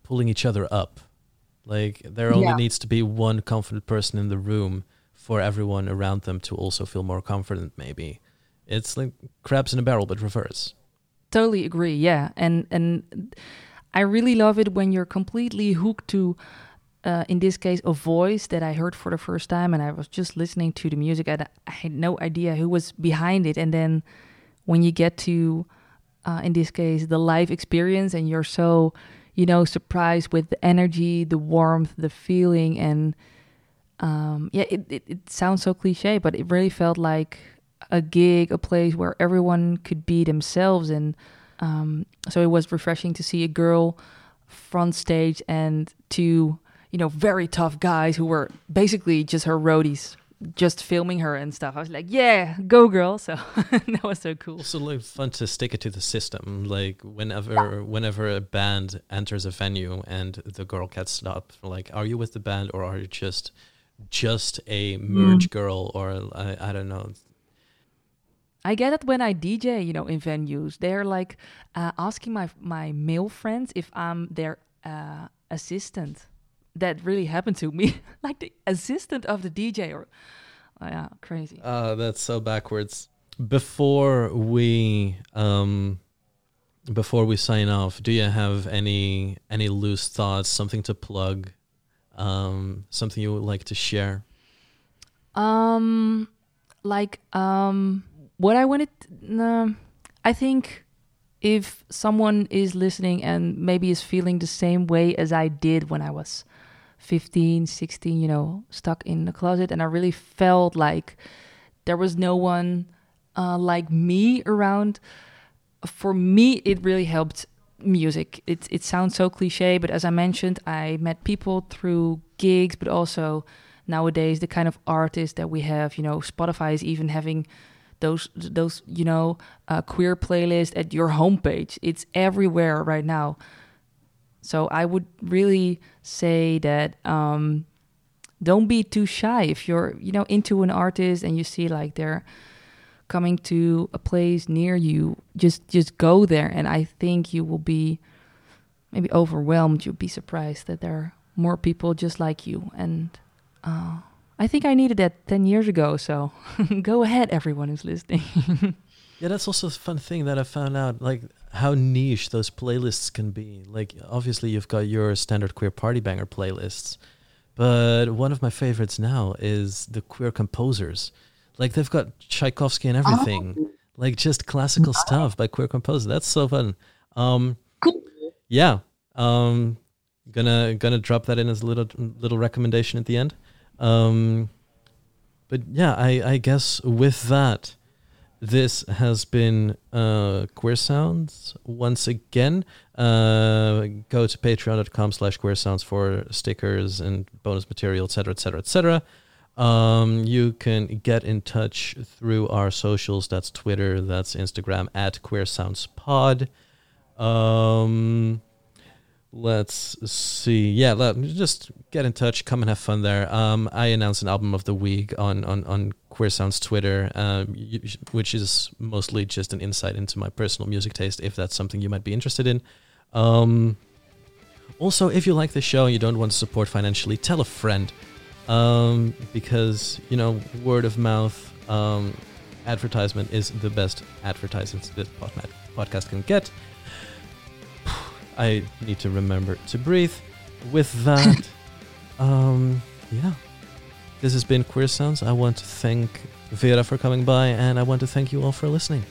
pulling each other up. Like there only Yeah. needs to be one confident person in the room for everyone around them to also feel more confident maybe. It's like crabs in a barrel but reverse. totally agree yeah and and i really love it when you're completely hooked to uh, in this case a voice that i heard for the first time and i was just listening to the music and i had no idea who was behind it. And then when you get to uh, in this case the live experience and you're so you know surprised with the energy the warmth the feeling and um, yeah it, it, it sounds so cliche but it really felt like a gig a place where everyone could be themselves. And um, so it was refreshing to see a girl front stage and two you know very tough guys who were basically just her roadies just filming her and stuff i was like yeah go girl so that was so cool Also like fun to stick it to the system. Like whenever whenever a band enters a venue and the girl gets stopped, like are you with the band or are you just just a merge girl or I, I don't know. I get it when I DJ, you know, in venues. They're like uh, asking my my male friends if I'm their uh, assistant. That really happened to me, like the assistant of the DJ, or oh, yeah, crazy. Uh, that's so backwards. Before we um, before we sign off, do you have any any loose thoughts, something to plug, um, something you would like to share? Um, like um, what I wanted. No, I think if someone is listening and maybe is feeling the same way as I did when I was 15, 16, you know, stuck in the closet, and I really felt like there was no one uh, like me around. For me, it really helped music. It it sounds so cliche, but as I mentioned, I met people through gigs, but also nowadays the kind of artists that we have. You know, Spotify is even having those those you know uh, queer playlist at your homepage. It's everywhere right now. So I would really say that um, don't be too shy if you're you know into an artist and you see like they're coming to a place near you. Just just go there, and I think you will be maybe overwhelmed. You'll be surprised that there are more people just like you and. Uh, I think I needed that 10 years ago, so go ahead, everyone who's listening. Yeah, that's also a fun thing that I found out, like how niche those playlists can be. Like, obviously, you've got your standard queer party banger playlists, but one of my favorites now is the queer composers. Like, they've got Tchaikovsky and everything, like just classical stuff by queer composers. That's so fun. Um, Cool. Yeah, um, gonna gonna drop that in as a little little recommendation at the end. Um, but yeah, I I guess with that this has been uh, Queer Sounds. Once again, uh, go to patreon.com slash queer sounds for stickers and bonus material, etc., etc., etc. You can get in touch through our socials. That's Twitter, that's Instagram at Queer Sounds Pod. Um, let's see. Yeah, let, just get in touch. Come and have fun there. Um, I announced an album of the week on on on Queer Sounds Twitter, um, which is mostly just an insight into my personal music taste. If that's something you might be interested in. Um, also, if you like the show and you don't want to support financially, tell a friend. Um, because you know, word of mouth, um, advertisement is the best advertisement this podma- podcast can get. I need to remember to breathe. With that, um, yeah, this has been Queer Sounds. I want to thank Vera for coming by, and I want to thank you all for listening.